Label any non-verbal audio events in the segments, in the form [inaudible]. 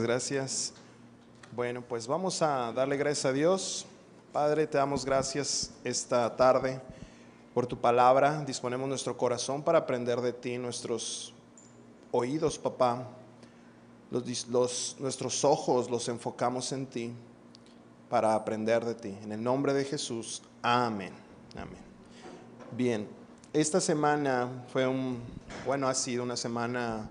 Gracias. Bueno, pues vamos a darle gracias a Dios. Padre, te damos gracias esta tarde por tu palabra. Disponemos nuestro corazón para aprender de ti, nuestros oídos, papá. Los, nuestros ojos los enfocamos en ti para aprender de ti. En el nombre de Jesús, amén. Amén. Bien, esta semana fue un, bueno, ha sido una semana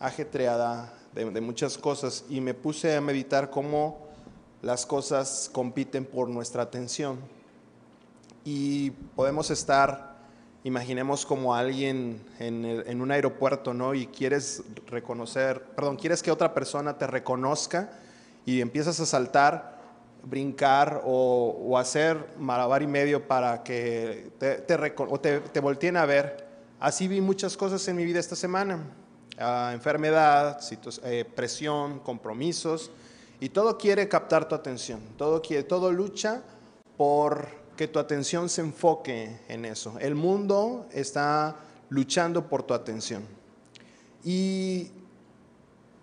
ajetreada de, muchas cosas y me puse a meditar cómo las cosas compiten por nuestra atención. Y podemos estar, imaginemos como alguien en, en, un aeropuerto, ¿no? Y quieres reconocer, perdón, quieres que otra persona te reconozca y empiezas a saltar, brincar o, o hacer malabar y medio para que te, te, o te, te volteen a ver. Así vi muchas cosas en mi vida esta semana enfermedad, eh, presión, compromisos, y todo quiere captar tu atención, todo, quiere, todo lucha por que tu atención se enfoque en eso. El mundo está luchando por tu atención. Y,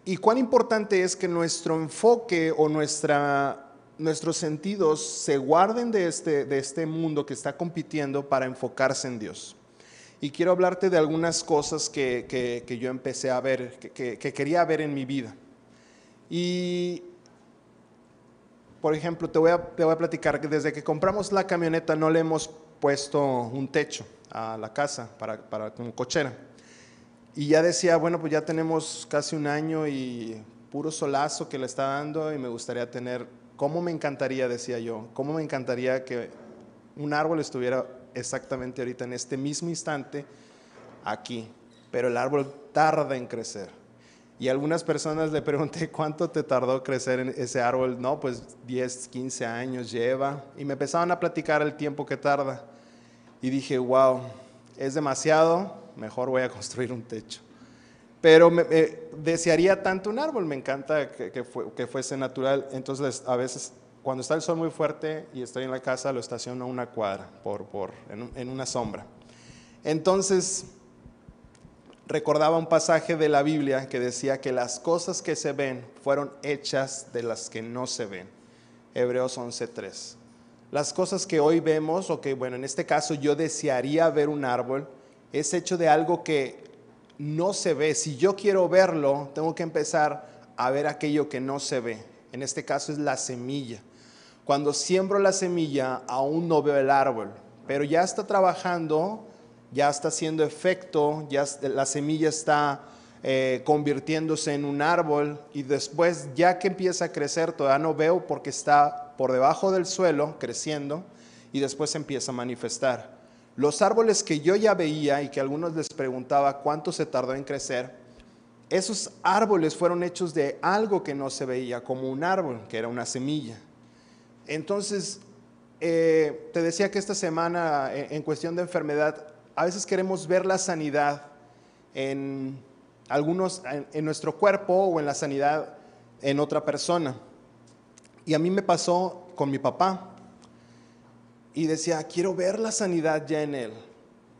y cuán importante es que nuestro enfoque o nuestra, nuestros sentidos se guarden de este, de este mundo que está compitiendo para enfocarse en Dios y quiero hablarte de algunas cosas que, yo empecé a ver, que, quería ver en mi vida. Y, por ejemplo, te voy, a, te voy a platicar que desde que compramos la camioneta no le hemos puesto un techo a la casa para, para como cochera. Y ya decía, bueno, pues ya tenemos casi un año y puro solazo que le está dando y me gustaría tener, ¿cómo me encantaría, decía yo, cómo me encantaría que un árbol estuviera exactamente ahorita en este mismo instante aquí, pero el árbol tarda en crecer. Y algunas personas le pregunté cuánto te tardó crecer en ese árbol. No, pues 10, 15 años lleva. Y me empezaban a platicar el tiempo que tarda. Y dije, wow, es demasiado, mejor voy a [laughs] construir un techo. Pero me, desearía tanto un árbol, me encanta que, que fuese natural. Entonces a veces cuando está el sol muy fuerte y estoy en la casa, lo estaciono a una cuadra, por, por, en, una sombra. Entonces, recordaba un pasaje de la Biblia que decía que las cosas que se ven fueron hechas de las que no se ven. Hebreos 11.3. Las cosas que hoy vemos, o que bueno, en este caso yo desearía ver un árbol, es hecho de algo que no se ve. Si yo quiero verlo, tengo que empezar a ver aquello que no se ve. En este caso es la semilla. Cuando siembro la semilla, aún no veo el árbol, pero ya está trabajando, ya está haciendo efecto, ya la semilla está eh, convirtiéndose en un árbol y después, ya que empieza a crecer, todavía no veo porque está por debajo del suelo creciendo y después empieza a manifestar. Los árboles que yo ya veía y que algunos les preguntaba cuánto se tardó en crecer, esos árboles fueron hechos de algo que no se veía como un árbol, que era una semilla. Entonces, eh, te decía que esta semana, en, cuestión de enfermedad, a veces queremos ver la sanidad en algunos, en, nuestro cuerpo o en la sanidad en otra persona. Y a mí me pasó con mi papá. Y decía, quiero ver la sanidad ya en él.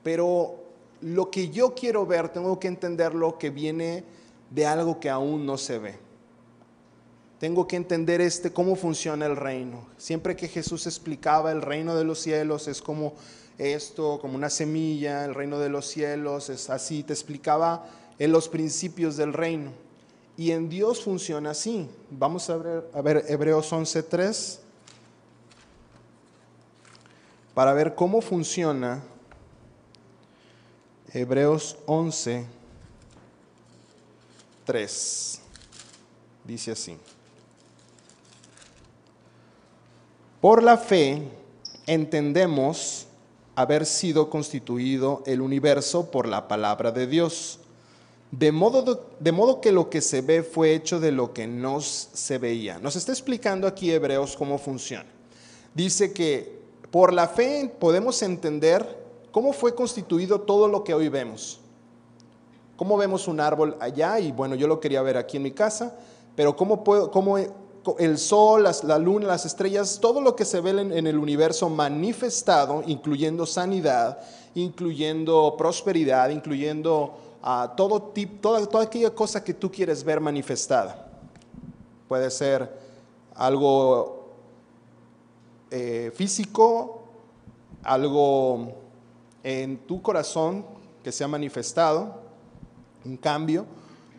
Pero lo que yo quiero ver, tengo que entender lo que viene de algo que aún no se ve tengo que entender este cómo funciona el reino. Siempre que Jesús explicaba el reino de los cielos es como esto, como una semilla, el reino de los cielos es así, te explicaba en los principios del reino. Y en Dios funciona así. Vamos a ver, a ver Hebreos 11:3 para ver cómo funciona Hebreos 11 3. Dice así. Por la fe entendemos haber sido constituido el universo por la palabra de Dios, de modo, de modo que lo que se ve fue hecho de lo que no se veía. Nos está explicando aquí Hebreos cómo funciona. Dice que por la fe podemos entender cómo fue constituido todo lo que hoy vemos. Cómo vemos un árbol allá, y bueno, yo lo quería ver aquí en mi casa, pero cómo, puedo, cómo el sol, la luna, las estrellas, todo lo que se ve en, el universo manifestado, incluyendo sanidad, incluyendo prosperidad, incluyendo ah, todo tipo, toda, aquella cosa que tú quieres ver manifestada. Puede ser algo eh, físico, algo en tu corazón que se ha manifestado, un cambio.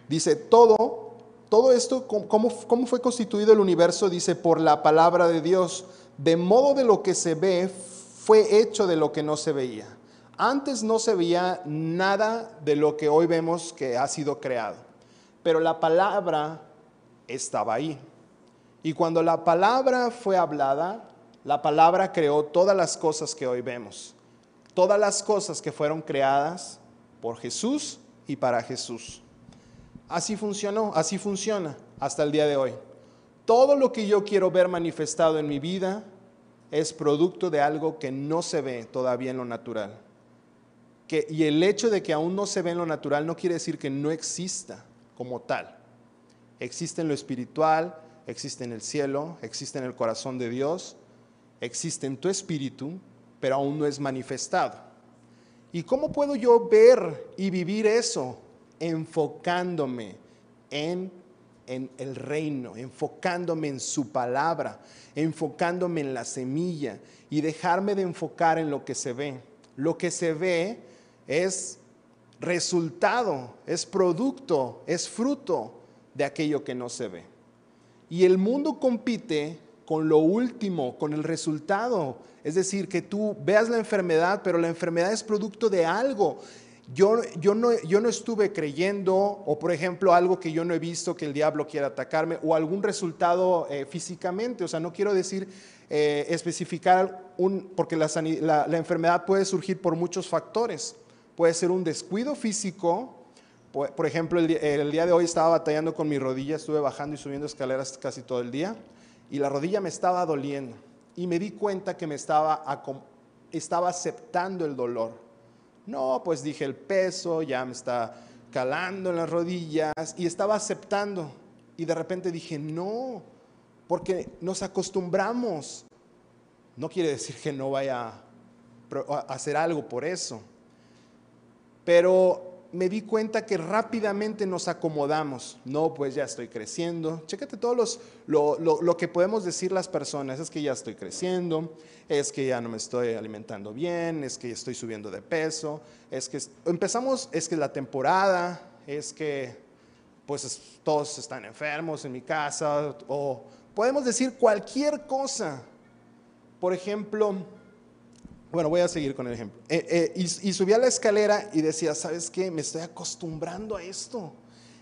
Dice, todo, todo esto, ¿cómo, ¿cómo fue constituido el universo? Dice, por la palabra de Dios, de modo de lo que se ve, fue hecho de lo que no se veía. Antes no se veía nada de lo que hoy vemos que ha sido creado, pero la palabra estaba ahí. Y cuando la palabra fue hablada, la palabra creó todas las cosas que hoy vemos. Todas las cosas que fueron creadas por Jesús y para Jesús. Así funcionó, así funciona hasta el día de hoy. Todo lo que yo quiero ver manifestado en mi vida es producto de algo que no se ve todavía en lo natural. Y el hecho de que aún no se ve en lo natural no quiere decir que no exista como tal. Existe en lo espiritual, existe en el cielo, existe en el corazón de Dios, existe en tu espíritu, pero aún no es manifestado. ¿Y cómo puedo yo ver y vivir eso? Enfocándome en, en el reino, enfocándome en su palabra, enfocándome en la semilla y dejarme de enfocar en lo que se ve. Lo que se ve es resultado, es producto, es fruto de aquello que no se ve. Y el mundo compite con lo último, con el resultado. Es decir, que tú veas la enfermedad, pero la enfermedad es producto de algo. Yo, no, estuve creyendo, o por ejemplo, algo que yo no he visto que el diablo quiera atacarme, o algún resultado eh, físicamente. O sea, no quiero decir eh, especificar un, porque la, enfermedad puede surgir por muchos factores. Puede ser un descuido físico. Por, ejemplo, el, día de hoy estaba batallando con mi rodilla, estuve bajando y subiendo escaleras casi todo el día, y la rodilla me estaba doliendo. Y me di cuenta que me estaba aceptando el dolor no, pues dije el peso, ya me está calando en las rodillas y estaba aceptando. Y de repente dije, no, porque nos acostumbramos. No quiere decir que no vaya a hacer algo por eso. Pero me di cuenta que rápidamente nos acomodamos. No, pues ya estoy creciendo. Chécate todos los, lo, lo, que podemos decir las personas. Es que ya estoy creciendo, es que ya no me estoy alimentando bien, es que estoy subiendo de peso, es que empezamos, es que la temporada, es que pues todos están enfermos en mi casa, o podemos decir cualquier cosa. Por ejemplo, bueno, voy a seguir con el ejemplo. Eh, eh, y, subí a la escalera y decía, ¿sabes qué? Me estoy acostumbrando a esto.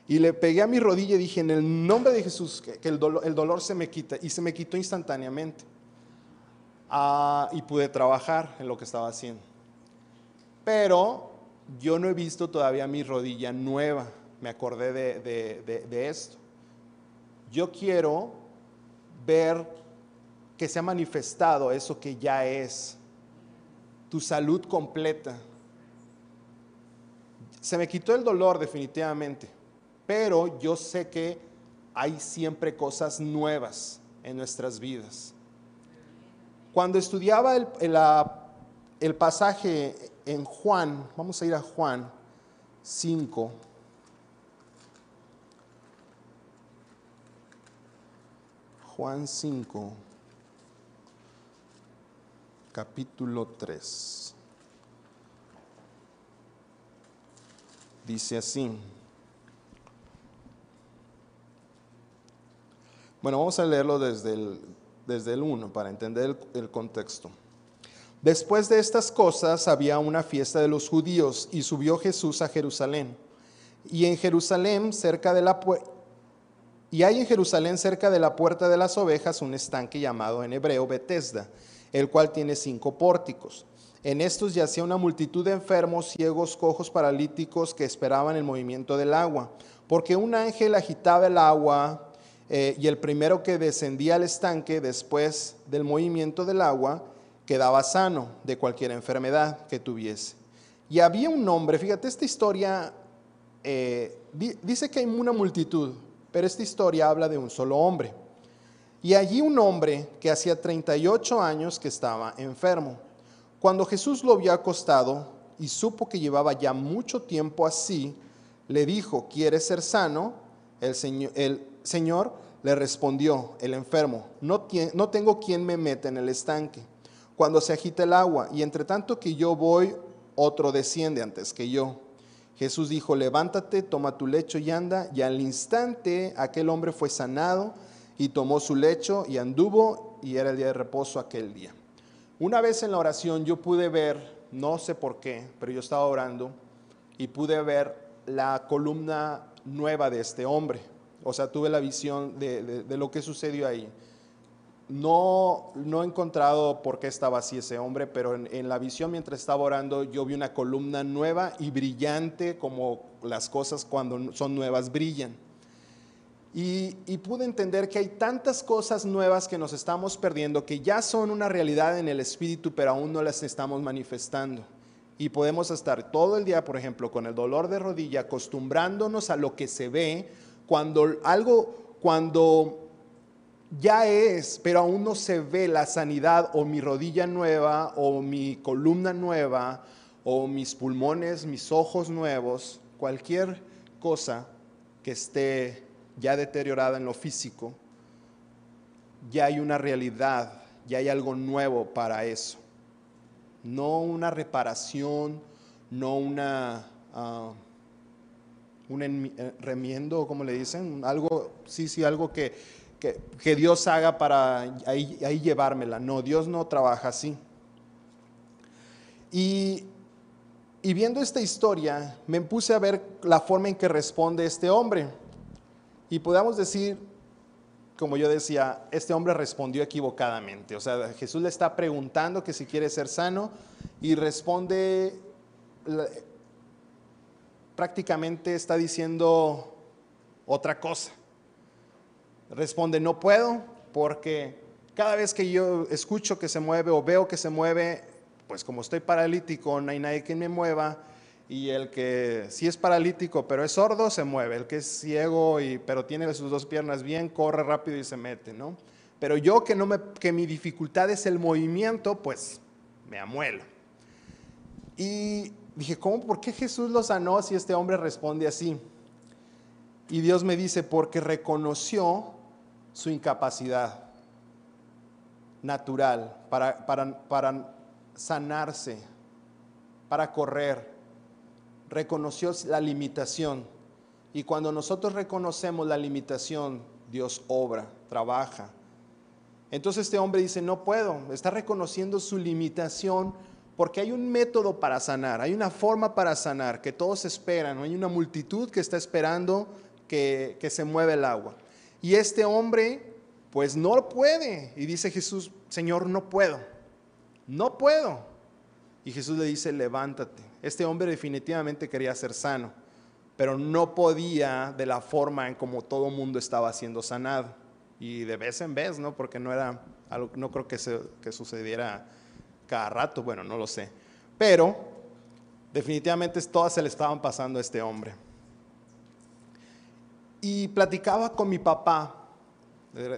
Y le pegué a mi rodilla y dije, en el nombre de Jesús, que, el, dolor, se me quita. Y se me quitó instantáneamente. Ah, y pude trabajar en lo que estaba haciendo. Pero yo no he visto todavía mi rodilla nueva. Me acordé de esto. Yo quiero ver que se ha manifestado eso que ya es tu salud completa. Se me quitó el dolor definitivamente, pero yo sé que hay siempre cosas nuevas en nuestras vidas. Cuando estudiaba el, el, pasaje en Juan, vamos a ir a Juan 5. Juan 5 capítulo 3. Dice así. Bueno, vamos a leerlo desde el, desde el 1 para entender el, el contexto. Después de estas cosas había una fiesta de los judíos y subió Jesús a Jerusalén. Y en Jerusalén, cerca de la y hay en Jerusalén cerca de la puerta de las ovejas un estanque llamado en hebreo Betesda el cual tiene cinco pórticos. En estos yacía una multitud de enfermos, ciegos, cojos, paralíticos que esperaban el movimiento del agua, porque un ángel agitaba el agua eh, y el primero que descendía al estanque después del movimiento del agua quedaba sano de cualquier enfermedad que tuviese. Y había un hombre, fíjate, esta historia eh, dice que hay una multitud, pero esta historia habla de un solo hombre. Y allí un hombre que hacía 38 años que estaba enfermo. Cuando Jesús lo vio acostado y supo que llevaba ya mucho tiempo así, le dijo, ¿quieres ser sano? El Señor, le respondió el enfermo, no, no tengo quien me meta en el estanque cuando se agita el agua, y entre tanto que yo voy, otro desciende antes que yo. Jesús dijo, levántate, toma tu lecho y anda, y al instante aquel hombre fue sanado y tomó su lecho y anduvo, y era el día de reposo aquel día. Una vez en la oración yo pude ver, no sé por qué, pero yo estaba orando, y pude ver la columna nueva de este hombre. O sea, tuve la visión de, de lo que sucedió ahí. No, no he encontrado por qué estaba así ese hombre, pero en, la visión mientras estaba orando yo vi una columna nueva y brillante como las cosas cuando son nuevas brillan. Y, pude entender que hay tantas cosas nuevas que nos estamos perdiendo, que ya son una realidad en el espíritu, pero aún no las estamos manifestando. Y podemos estar todo el día, por ejemplo, con el dolor de rodilla, acostumbrándonos a lo que se ve, cuando algo, cuando ya es, pero aún no se ve la sanidad o mi rodilla nueva o mi columna nueva o mis pulmones, mis ojos nuevos, cualquier cosa que esté ya deteriorada en lo físico, ya hay una realidad, ya hay algo nuevo para eso. No una reparación, no una... Uh, un eh, remiendo, como le dicen, algo, sí, sí, algo que, que, Dios haga para ahí, ahí, llevármela. No, Dios no trabaja así. Y, y viendo esta historia, me puse a ver la forma en que responde este hombre. Y podemos decir, como yo decía, este hombre respondió equivocadamente. O sea, Jesús le está preguntando que si quiere ser sano y responde, prácticamente está diciendo otra cosa. Responde, no puedo porque cada vez que yo escucho que se mueve o veo que se mueve, pues como estoy paralítico, no hay nadie que me mueva. Y el que sí es paralítico, pero es sordo, se mueve. El que es ciego, y, pero tiene sus dos piernas bien, corre rápido y se mete, ¿no? Pero yo que, no me, que mi dificultad es el movimiento, pues me amuelo. Y dije, ¿cómo? ¿Por qué Jesús lo sanó si este hombre responde así? Y Dios me dice, porque reconoció su incapacidad natural para, para, sanarse, para correr. Reconoció la limitación. Y cuando nosotros reconocemos la limitación, Dios obra, trabaja. Entonces este hombre dice, no puedo, está reconociendo su limitación porque hay un método para sanar, hay una forma para sanar que todos esperan, hay una multitud que está esperando que, que se mueva el agua. Y este hombre, pues no puede. Y dice Jesús, Señor, no puedo. No puedo. Y Jesús le dice, levántate. Este hombre definitivamente quería ser sano, pero no podía de la forma en como todo mundo estaba siendo sanado. Y de vez en vez, ¿no? Porque no era algo, no creo que, se, que sucediera cada rato, bueno, no lo sé. Pero definitivamente todas se le estaban pasando a este hombre. Y platicaba con mi papá,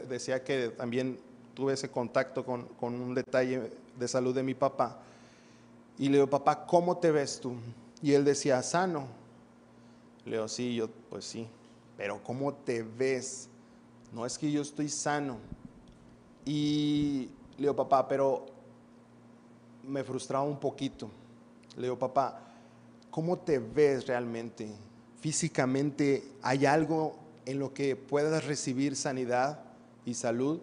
decía que también tuve ese contacto con, un detalle de salud de mi papá. Y le digo, papá, ¿cómo te ves tú? Y él decía, sano. Le digo, sí, yo, pues sí, pero ¿cómo te ves? No es que yo estoy sano. Y le digo, papá, pero me frustraba un poquito. Le digo, papá, ¿cómo te ves realmente? físicamente hay algo en lo que puedas recibir sanidad y salud.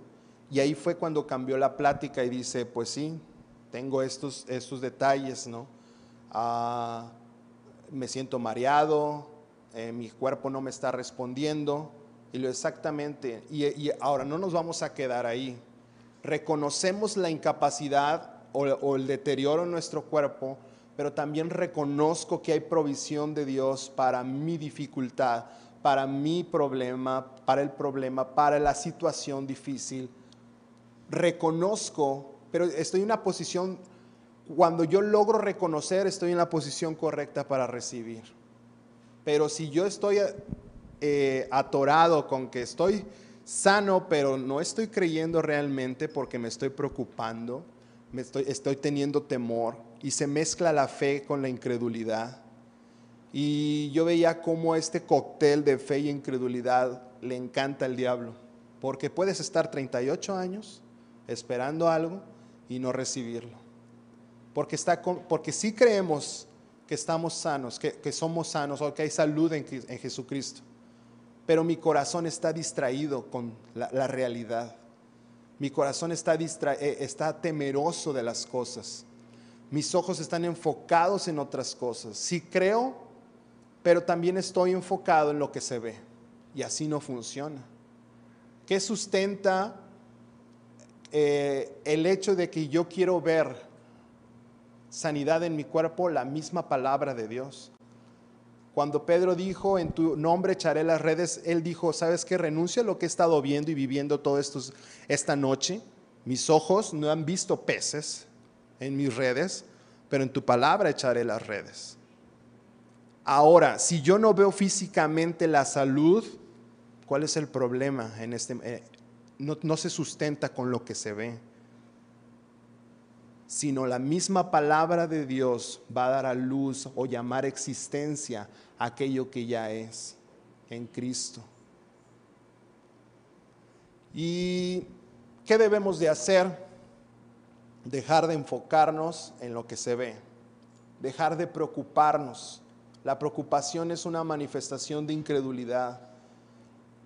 Y ahí fue cuando cambió la plática y dice, pues sí, tengo estos, estos detalles, ¿no? Ah, me siento mareado, eh, mi cuerpo no me está respondiendo. Y lo exactamente, y, ahora no nos vamos a quedar ahí. Reconocemos la incapacidad o, o el deterioro en nuestro cuerpo, pero también reconozco que hay provisión de Dios para mi dificultad, para mi problema, para el problema, para la situación difícil. Reconozco, pero estoy en una posición, cuando yo logro reconocer, estoy en la posición correcta para recibir. Pero si yo estoy eh, atorado con que estoy sano, pero no estoy creyendo realmente porque me estoy preocupando, me estoy, estoy teniendo temor, y se mezcla la fe con la incredulidad. Y yo veía cómo este cóctel de fe y incredulidad le encanta al diablo. Porque puedes estar 38 años esperando algo y no recibirlo. Porque, está porque sí creemos que estamos sanos, que, somos sanos o que hay salud en, Jesucristo. Pero mi corazón está distraído con la, realidad. Mi corazón está, eh, está temeroso de las cosas. Mis ojos están enfocados en otras cosas. Sí creo, pero también estoy enfocado en lo que se ve. Y así no funciona. ¿Qué sustenta eh, el hecho de que yo quiero ver sanidad en mi cuerpo? La misma palabra de Dios. Cuando Pedro dijo, en tu nombre echaré las redes, él dijo, ¿sabes qué? Renuncio a lo que he estado viendo y viviendo esto esta noche. Mis ojos no han visto peces en mis redes, pero en tu palabra echaré las redes. Ahora, si yo no veo físicamente la salud, ¿cuál es el problema en este? No, no se sustenta con lo que se ve, sino la misma palabra de Dios va a dar a luz o llamar existencia aquello que ya es en Cristo. ¿Y qué debemos de hacer? Dejar de enfocarnos en lo que se ve, dejar de preocuparnos. La preocupación es una manifestación de incredulidad.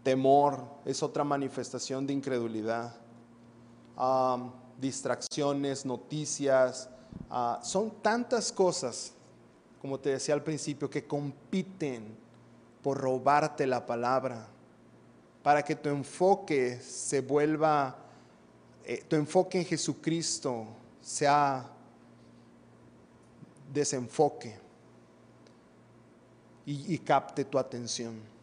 Temor es otra manifestación de incredulidad. distracciones, noticias, ah, son tantas cosas, como te decía al principio, que compiten por robarte la palabra, para que tu enfoque se vuelva, eh, tu enfoque en Jesucristo sea desenfoque y capte tu atención.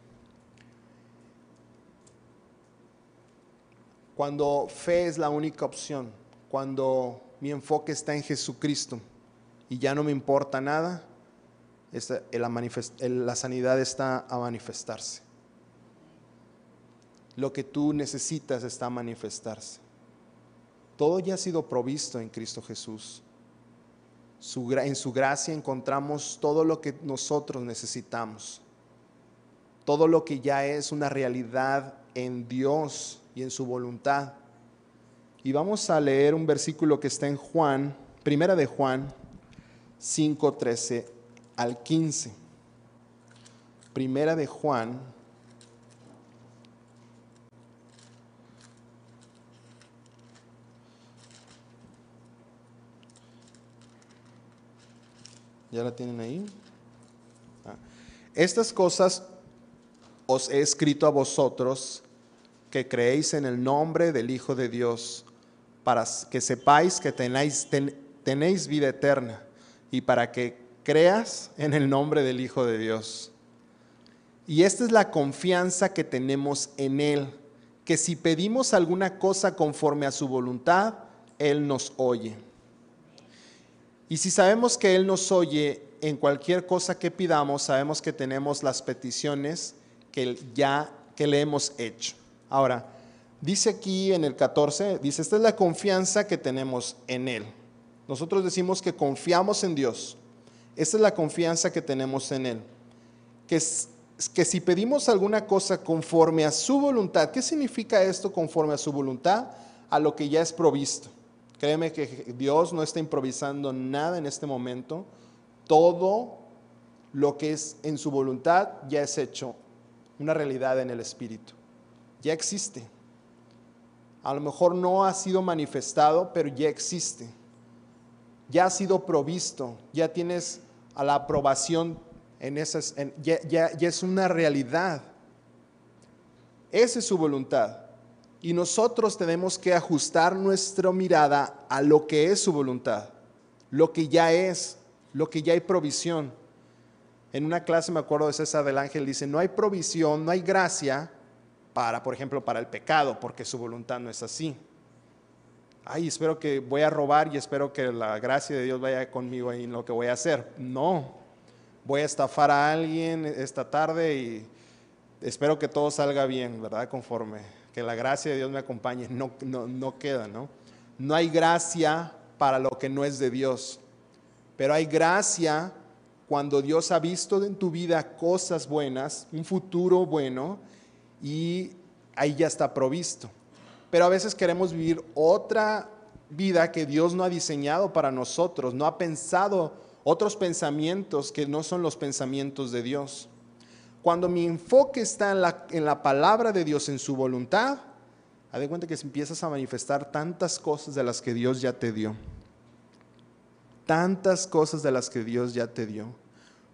Cuando fe es la única opción, cuando mi enfoque está en Jesucristo y ya no me importa nada, la sanidad está a manifestarse. Lo que tú necesitas está a manifestarse. Todo ya ha sido provisto en Cristo Jesús. en su gracia encontramos todo lo que nosotros necesitamos. Todo lo que ya es una realidad en Dios y en su voluntad. Y vamos a leer un versículo que está en Juan, primera de Juan 5, 13 al 15. Primera de Juan. ¿Ya la tienen ahí? Ah. Estas cosas os he escrito a vosotros que creéis en el nombre del Hijo de Dios, para que sepáis que tenéis, vida eterna y para que creas en el nombre del Hijo de Dios. Y esta es la confianza que tenemos en Él, que si pedimos alguna cosa conforme a su voluntad, Él nos oye. Y si sabemos que Él nos oye en cualquier cosa que pidamos, sabemos que tenemos las peticiones que ya que le hemos hecho. Ahora, dice aquí en el 14, dice, esta es la confianza que tenemos en Él. Nosotros decimos que confiamos en Dios. Esta es la confianza que tenemos en Él. Que, si pedimos alguna cosa conforme a su voluntad, ¿qué significa esto conforme a su voluntad? A lo que ya es provisto. Créeme que Dios no está improvisando nada en este momento. Todo lo que es en su voluntad ya es hecho una realidad en el Espíritu ya existe. A lo mejor no ha sido manifestado, pero ya existe. Ya ha sido provisto, ya tienes a la aprobación en esas, ya, ya es una realidad. Esa es su voluntad. Y nosotros tenemos que ajustar nuestra mirada a lo que es su voluntad, lo que ya es, lo que ya hay provisión. En una clase me acuerdo de César del Ángel, dice, no hay provisión, no hay gracia para, por ejemplo, para el pecado, porque su voluntad no es así. Ay, espero que voy a robar y espero que la gracia de Dios vaya conmigo en lo que voy a hacer. No, voy a estafar a alguien esta tarde y espero que todo salga bien, ¿verdad? Conforme, que la gracia de Dios me acompañe. No, no, no queda, ¿no? No hay gracia para lo que no es de Dios, pero hay gracia cuando Dios ha visto en tu vida cosas buenas, un futuro bueno, y ahí ya está provisto. Pero a veces queremos vivir otra vida que Dios no ha diseñado para nosotros, no ha pensado otros pensamientos que no son los pensamientos de Dios. Cuando mi enfoque está en la, en la palabra de Dios, en su voluntad, haz de cuenta que empiezas a manifestar tantas cosas de las que Dios ya te dio. Tantas cosas de las que Dios ya te dio.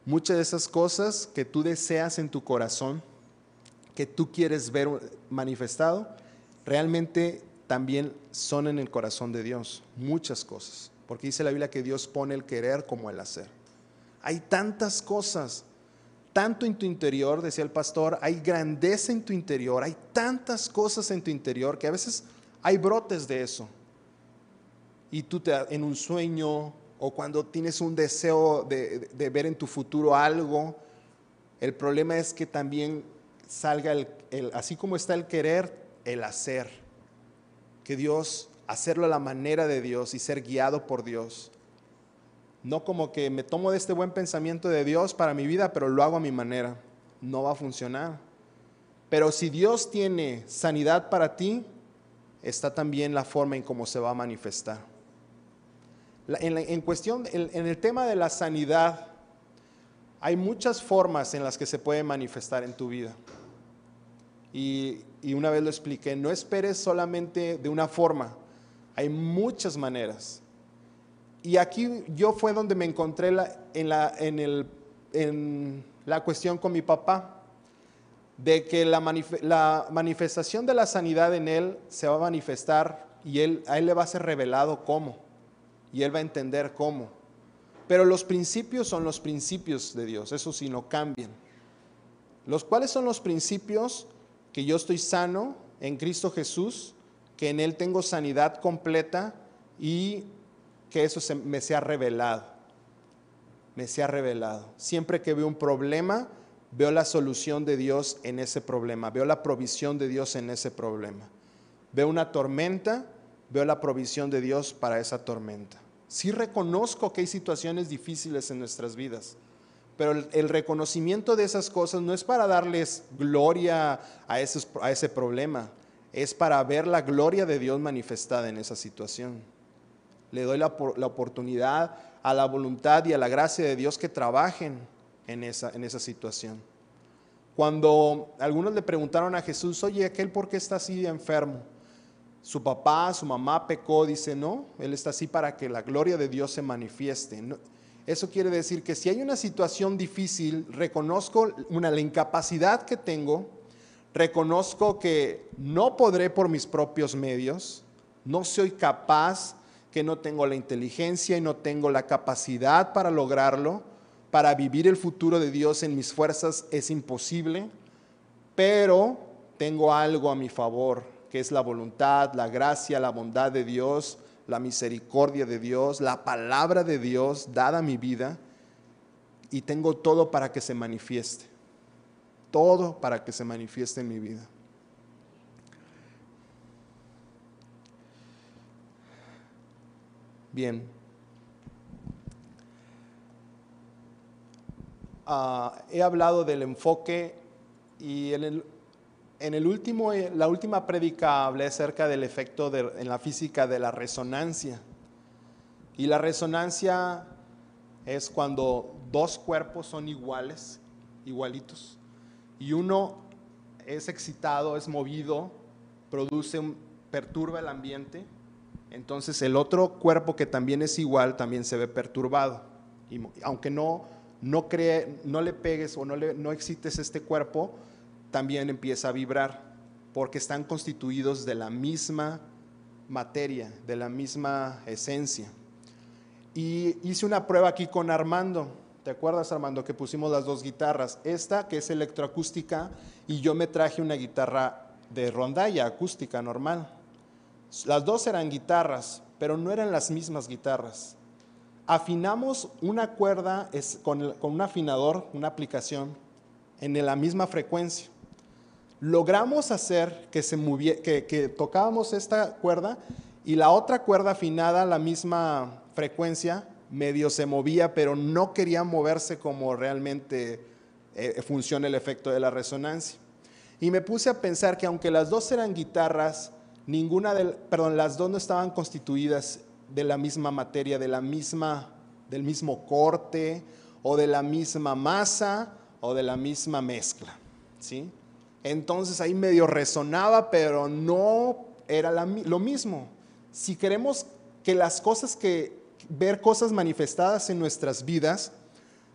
Muchas de esas cosas que tú deseas en tu corazón, que tú quieres ver manifestado, realmente también son en el corazón de Dios. Muchas cosas. Porque dice la Biblia que Dios pone el querer como el hacer. Hay tantas cosas tanto en tu interior, decía el pastor, hay grandeza en tu interior, hay tantas cosas en tu interior que a veces hay brotes de eso. Y tú te, en un sueño o cuando tienes un deseo de, ver en tu futuro algo, el problema es que también salga el, así como está el querer, el hacer. Que Dios, hacerlo a la manera de Dios y ser guiado por Dios. No como que me tomo de este buen pensamiento de Dios para mi vida, pero lo hago a mi manera. No va a funcionar. Pero si Dios tiene sanidad para ti, está también la forma en cómo se va a manifestar. En, cuestión, en, el tema de la sanidad, hay muchas formas en las que se puede manifestar en tu vida. Y, y una vez lo expliqué, no esperes solamente de una forma, hay muchas maneras. Y aquí yo fue donde me encontré en, la, en, el, en, la, cuestión con mi papá, de que la, la, manifestación de la sanidad en él se va a manifestar y él, a él le va a ser revelado cómo, y él va a entender cómo. Pero los principios son los principios de Dios, eso sí, no cambian. Los cuales son los principios que yo estoy sano en Cristo Jesús, que en Él tengo sanidad completa y que eso me sea revelado. Me sea revelado. Siempre que veo un problema, veo la solución de Dios en ese problema. Veo la provisión de Dios en ese problema. Veo una tormenta, veo la provisión de Dios para esa tormenta. Sí reconozco que hay situaciones difíciles en nuestras vidas, pero el, reconocimiento de esas cosas no es para darles gloria a, ese problema, es para ver la gloria de Dios manifestada en esa situación le doy la, oportunidad a la voluntad y a la gracia de Dios que trabajen en esa, en esa situación. Cuando algunos le preguntaron a Jesús, oye, aquel por qué está así enfermo, su papá, su mamá pecó, dice, no, él está así para que la gloria de Dios se manifieste. Eso quiere decir que si hay una situación difícil, reconozco una, la incapacidad que tengo, reconozco que no podré por mis propios medios, no soy capaz que no tengo la inteligencia y no tengo la capacidad para lograrlo, para vivir el futuro de Dios en mis fuerzas es imposible, pero tengo algo a mi favor, que es la voluntad, la gracia, la bondad de Dios, la misericordia de Dios, la palabra de Dios dada a mi vida, y tengo todo para que se manifieste, todo para que se manifieste en mi vida. Bien. Ah, he hablado del enfoque y el, en el último, eh, la última prédica hablé acerca del efecto en la física de la resonancia. Y la resonancia es cuando dos cuerpos son iguales, igualitos, y uno es excitado, es movido, produce, perturba el ambiente, entonces el otro cuerpo que también es igual también se ve perturbado. Y aunque no, no, cree, no le pegues o no, le, no excites este cuerpo, también empieza a vibrar, porque están constituidos de la misma materia, de la misma esencia. Y hice una prueba aquí con Armando. ¿Te acuerdas, Armando, que pusimos las dos guitarras? Esta, que es electroacústica, y yo me traje una guitarra de rondalla acústica normal. Las dos eran guitarras, pero no eran las mismas guitarras. Afinamos una cuerda con, un afinador, una aplicación, en la misma frecuencia. Logramos hacer que, se que, que tocábamos esta cuerda y la otra cuerda afinada a la misma frecuencia, medio se movía, pero no quería moverse como realmente eh, funciona el efecto de la resonancia. Y me puse a pensar que aunque las dos eran guitarras, ninguna de, perdón, las dos no estaban constituidas de la misma materia, de la misma, del mismo corte, o de la misma masa, o de la misma mezcla. ¿sí? Entonces ahí medio resonaba, pero no era lo mismo. Si queremos que las cosas que, ver cosas manifestadas en nuestras vidas,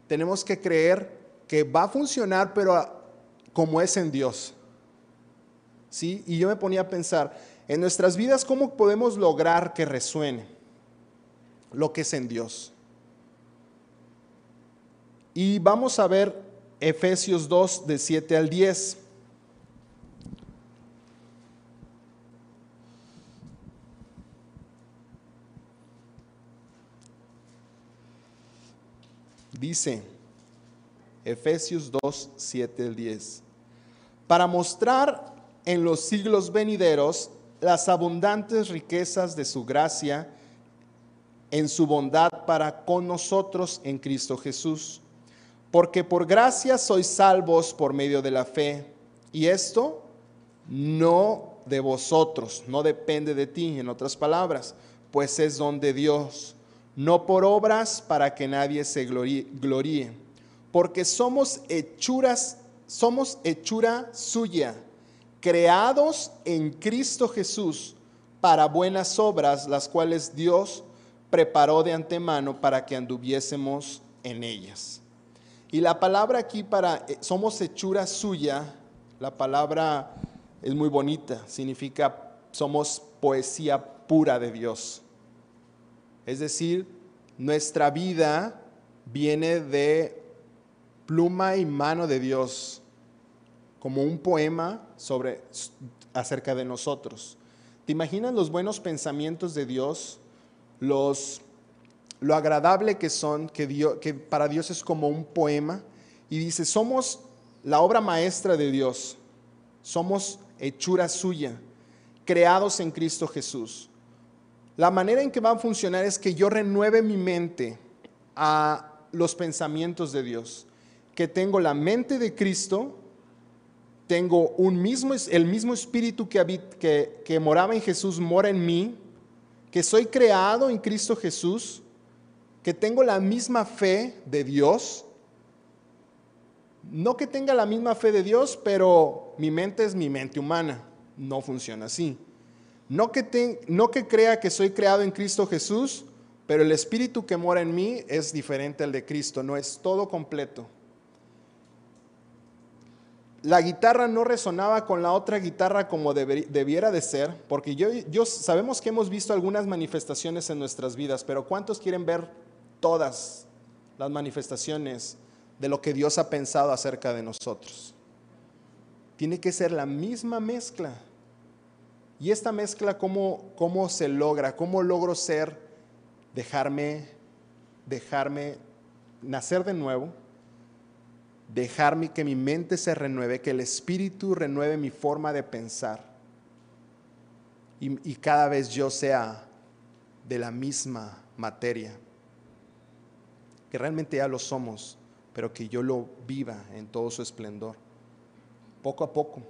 tenemos que creer que va a funcionar, pero como es en Dios. ¿Sí? Y yo me ponía a pensar, en nuestras vidas, ¿cómo podemos lograr que resuene lo que es en Dios? Y vamos a ver Efesios 2, de 7 al 10. Dice Efesios 2, 7 al 10. Para mostrar en los siglos venideros las abundantes riquezas de su gracia en su bondad para con nosotros en Cristo Jesús porque por gracia sois salvos por medio de la fe. Y esto no de vosotros, no depende de ti, en otras palabras, pues es don de Dios, no por obras para que nadie se gloríe, porque somos hechuras, somos hechura suya, creados en Cristo Jesús para buenas obras, las cuales Dios preparó de antemano para que anduviésemos en ellas. Y la palabra aquí para eh, somos hechura suya, la palabra es muy bonita, significa somos poesía pura de Dios. Es decir, nuestra vida viene de pluma y mano de Dios, como un poema sobre acerca de nosotros. ¿Te imaginas los buenos pensamientos de Dios? Los lo agradable que son, que, que para Dios es como un poema, y dice, somos la obra maestra de Dios, somos hechura suya, creados en Cristo Jesús. La manera en que va a funcionar es que yo renueve mi mente a los pensamientos de Dios, que tengo la mente de Cristo, tengo el mismo espíritu que moraba en Jesús mora en mí, que soy creado en Cristo Jesús, que tengo la misma fe de Dios. No que tenga la misma fe de Dios, pero mi mente es mi mente humana. No funciona así. No que, no que crea que soy creado en Cristo Jesús, pero el espíritu que mora en mí es diferente al de Cristo, no es todo completo. La guitarra no resonaba con la otra guitarra como debiera de ser, porque yo, sabemos que hemos visto algunas manifestaciones en nuestras vidas, pero ¿cuántos quieren ver todas las manifestaciones de lo que Dios ha pensado acerca de nosotros. Tiene que ser la misma mezcla. Y esta mezcla, ¿cómo, cómo se logra? ¿Cómo logro ser, dejarme, dejarme nacer de nuevo? Dejarme que mi mente se renueve, que el espíritu renueve mi forma de pensar. y cada vez yo sea de la misma materia que realmente ya lo somos, pero que yo lo viva en todo su esplendor. Poco a poco,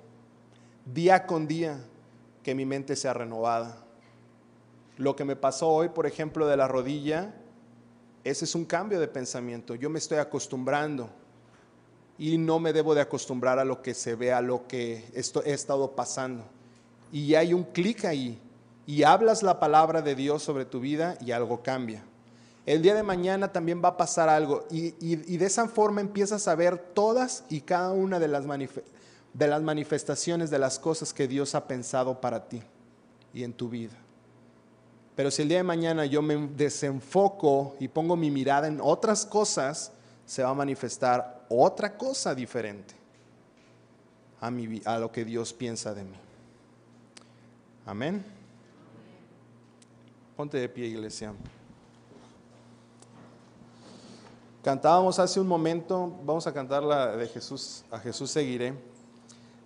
día con día, que mi mente sea renovada. Lo que me pasó hoy, por ejemplo, de la rodilla, ese es un cambio de pensamiento. Yo me estoy acostumbrando y no me debo de acostumbrar a lo que se ve, a lo que esto, he estado pasando. Y hay un clic ahí y hablas la palabra de Dios sobre tu vida y algo cambia el día de mañana también va a pasar algo. Y, de esa forma empiezas a ver todas y cada una de las, de las manifestaciones de las cosas que Dios ha pensado para ti y en tu vida. Pero si el día de mañana yo me desenfoco y pongo mi mirada en otras cosas, se va a manifestar otra cosa diferente a, mi, a lo que Dios piensa de mí. Amén. Ponte de pie, iglesia. Cantábamos hace un momento, vamos a cantar la de Jesús, a Jesús seguiré.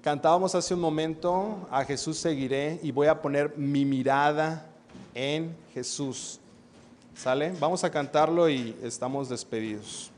Cantábamos hace un momento, a Jesús seguiré y voy a poner mi mirada en Jesús. ¿Sale? Vamos a cantarlo y estamos despedidos.